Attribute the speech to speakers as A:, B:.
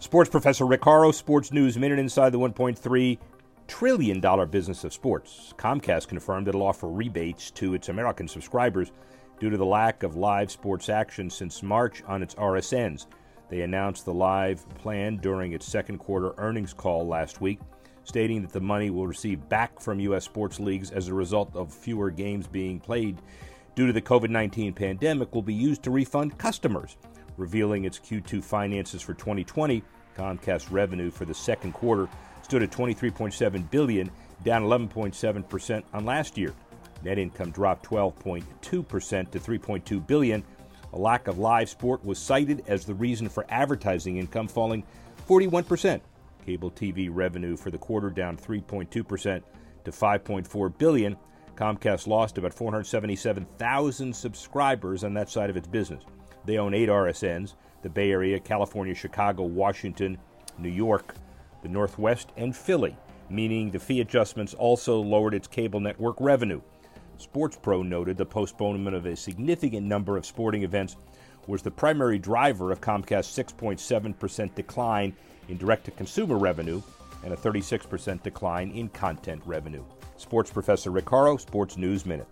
A: Sports professor Rick Sports News Minute inside the 1.3 trillion dollar business of sports. Comcast confirmed it'll offer rebates to its American subscribers due to the lack of live sports action since March on its RSNs. They announced the live plan during its second quarter earnings call last week, stating that the money will receive back from U.S. sports leagues as a result of fewer games being played due to the COVID 19 pandemic will be used to refund customers revealing its Q2 finances for 2020. Comcast revenue for the second quarter stood at 23.7 billion, down 11.7% on last year. Net income dropped 12.2% to 3.2 billion. A lack of live sport was cited as the reason for advertising income falling 41%. Cable TV revenue for the quarter down 3.2% to 5.4 billion. Comcast lost about 477,000 subscribers on that side of its business. They own eight RSNs the Bay Area, California, Chicago, Washington, New York, the Northwest, and Philly, meaning the fee adjustments also lowered its cable network revenue. Sports Pro noted the postponement of a significant number of sporting events was the primary driver of Comcast's 6.7% decline in direct to consumer revenue and a 36% decline in content revenue. Sports professor Rick Horrow, Sports News Minute.